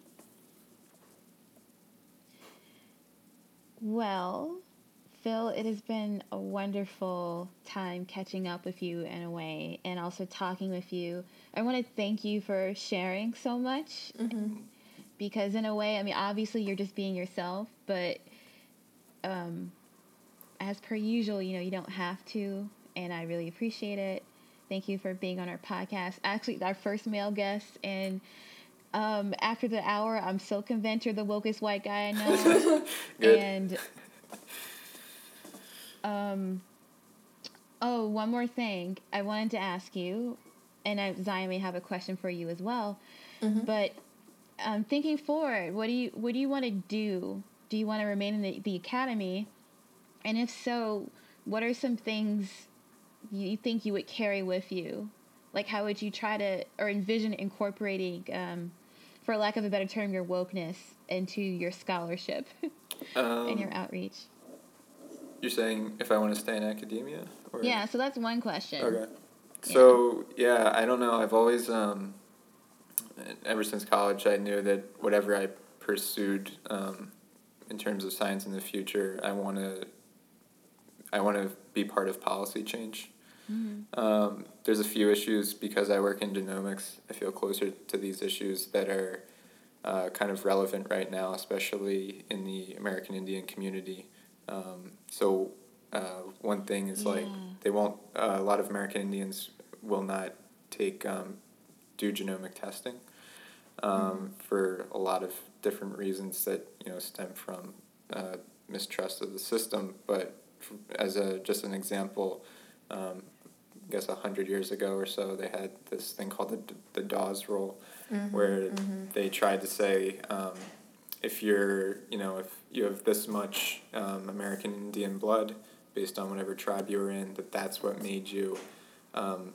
Well, Phil, it has been a wonderful time catching up with you in a way and also talking with you. I want to thank you for sharing so much because, in a way, I mean, obviously you're just being yourself, but um, as per usual, you know, you don't have to, and I really appreciate it. Thank you for being on our podcast. Actually, our first male guest, and Um, after the hour, I'm convinced you're the wokest white guy I know. (laughs) And um, oh, one more thing I wanted to ask you, and I, Zion may have a question for you as well. But um, thinking forward, what do you what do you want to do? Do you want to remain in the, the academy? And if so, what are some things you think you would carry with you? Like, how would you try to or envision incorporating, um, for lack of a better term, your wokeness into your scholarship (laughs) and Um, your outreach? you're saying if I want to stay in academia? Or? Yeah, so that's one question. Okay. So yeah, I don't know. I've always, um, ever since college, I knew that whatever I pursued um, in terms of science in the future, I want to. I want to be part of policy change. Um, there's a few issues because I work in genomics. I feel closer to these issues that are uh, kind of relevant right now, especially in the American Indian community. Um, so uh, one thing is like they won't. Uh, a lot of American Indians will not take um, do genomic testing um, for a lot of different reasons that you know stem from uh, mistrust of the system. But as a just an example, um, I guess a hundred years ago or so, they had this thing called the the Dawes rule, where they tried to say um, if you're you know if you have this much um, American Indian blood based on whatever tribe you were in, that that's what made you um,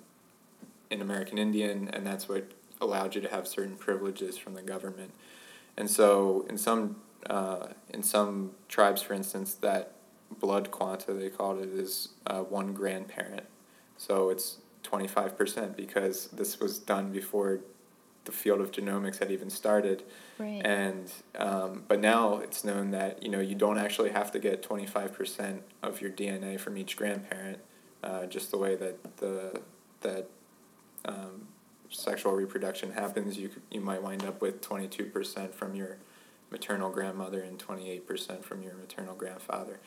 an American Indian, and that's what allowed you to have certain privileges from the government. And so, in some uh, in some tribes, for instance, that blood quanta they called it is uh, one grandparent. So it's twenty five percent because this was done before the field of genomics had even started. Right. And um, but now it's known that you know you don't actually have to get twenty five percent of your DNA from each grandparent, uh, just the way that the that um, sexual reproduction happens. You you might wind up with twenty two percent from your maternal grandmother and twenty eight percent from your maternal grandfather,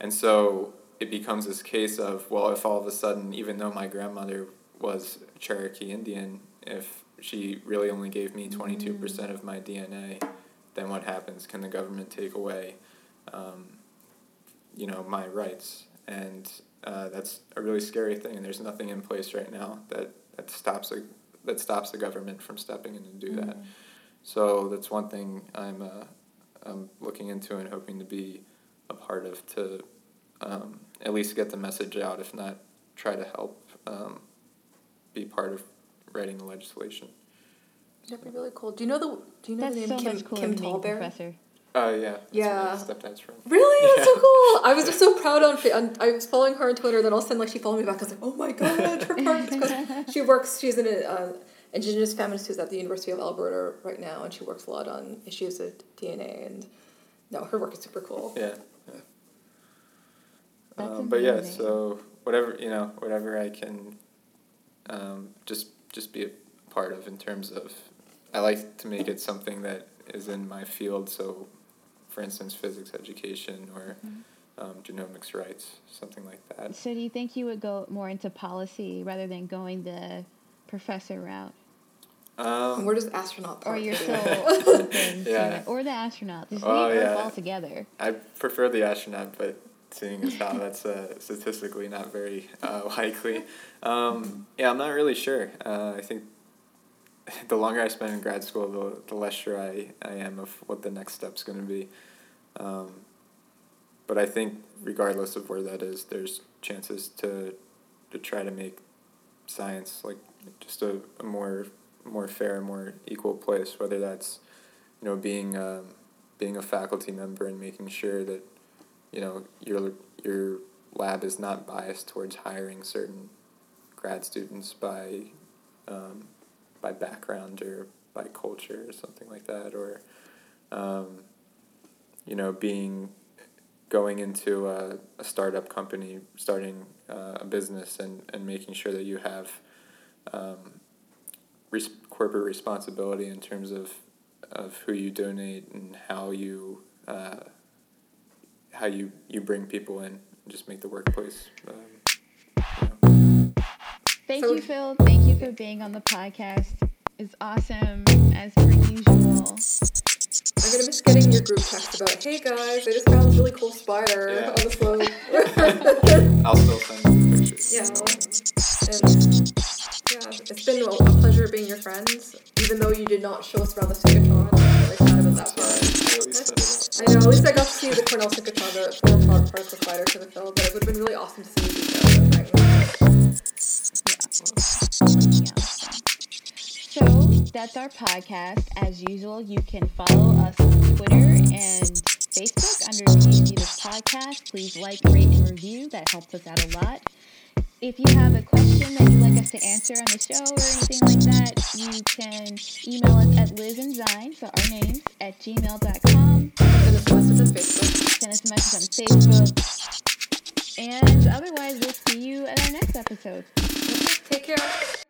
and so it becomes this case of well, if all of a sudden, even though my grandmother was Cherokee Indian, if she really only gave me twenty two percent of my DNA, then what happens? Can the government take away, um, you know, my rights? And uh, that's a really scary thing. And there's nothing in place right now that, that stops a, that stops the government from stepping in and do that. So that's one thing I'm uh, I'm looking into and hoping to be a part of to um, at least get the message out, if not try to help um, be part of writing the legislation. That'd be really cool. Do you know the Do you know That's the name so Kim much cooler Kim than being a Tallbear? professor. Oh yeah. that's where Yeah. Stepdad's from. Really? That's so cool. I was (laughs) just so proud on, on. I was following her on Twitter, and then all of a sudden, like, she followed me back. I was like, oh my god, her part. (laughs) 'Cause she works, she's an uh, Indigenous feminist who's at the University of Alberta right now, and she works a lot on issues of DNA. And no, her work is super cool. Yeah. Yeah. That's Um, but yeah, so whatever you know, whatever I can, um, just just be a part of in terms of, I like to make it something that is in my field. So, for instance, physics education or Mm-hmm. um, genomics rights, something like that. So do you think you would go more into policy rather than going the professor route? And Um, where does astronaut Or part you're fit so in? open to Yeah. Or the astronaut. Just Oh, leave Earth yeah. altogether. I prefer the astronaut, but seeing as how (laughs) that's uh, statistically not very uh, likely, um, yeah, I'm not really sure. Uh, I think the longer I spend in grad school, the, the less sure I, I am of what the next step's going to be. Um, but I think regardless of where that is, there's chances to to try to make science like just a, a more more fair, more equal place. Whether that's you know being um, being a faculty member and making sure that you know your your lab is not biased towards hiring certain grad students by um, by background or by culture or something like that or um, you know being going into a, a startup company starting uh, a business and, and making sure that you have um, res- corporate responsibility in terms of of who you donate and how you uh, how you, you bring people in and just make the workplace um, you know. Thank So- you, Phil. Thank you for being on the podcast. It's awesome as per usual. I'm gonna miss getting your group text about, hey guys, I just found this really cool spider Yeah. on the slope. (laughs) I'll still send you pictures. yeah. And yeah, it's been a a pleasure being your friends, even though you did not show us around the synchrotron. I'm really sad about that Sorry. I always set it up. I know, at least I got to see the Cornell synchrotron, the four part particle spider to the film, but it would have been really awesome to see you together. Yeah. So that's our podcast. As usual, you can follow us on Twitter and Facebook under the This Podcast. Please like, rate, and review. That helps us out a lot. If you have a question that you'd like us to answer on the show or anything like that, you can email us at Liz and so our names, at gmail.com. Send us a message on Facebook. Send us a message on Facebook. And otherwise, we'll see you at our next episode. Take care.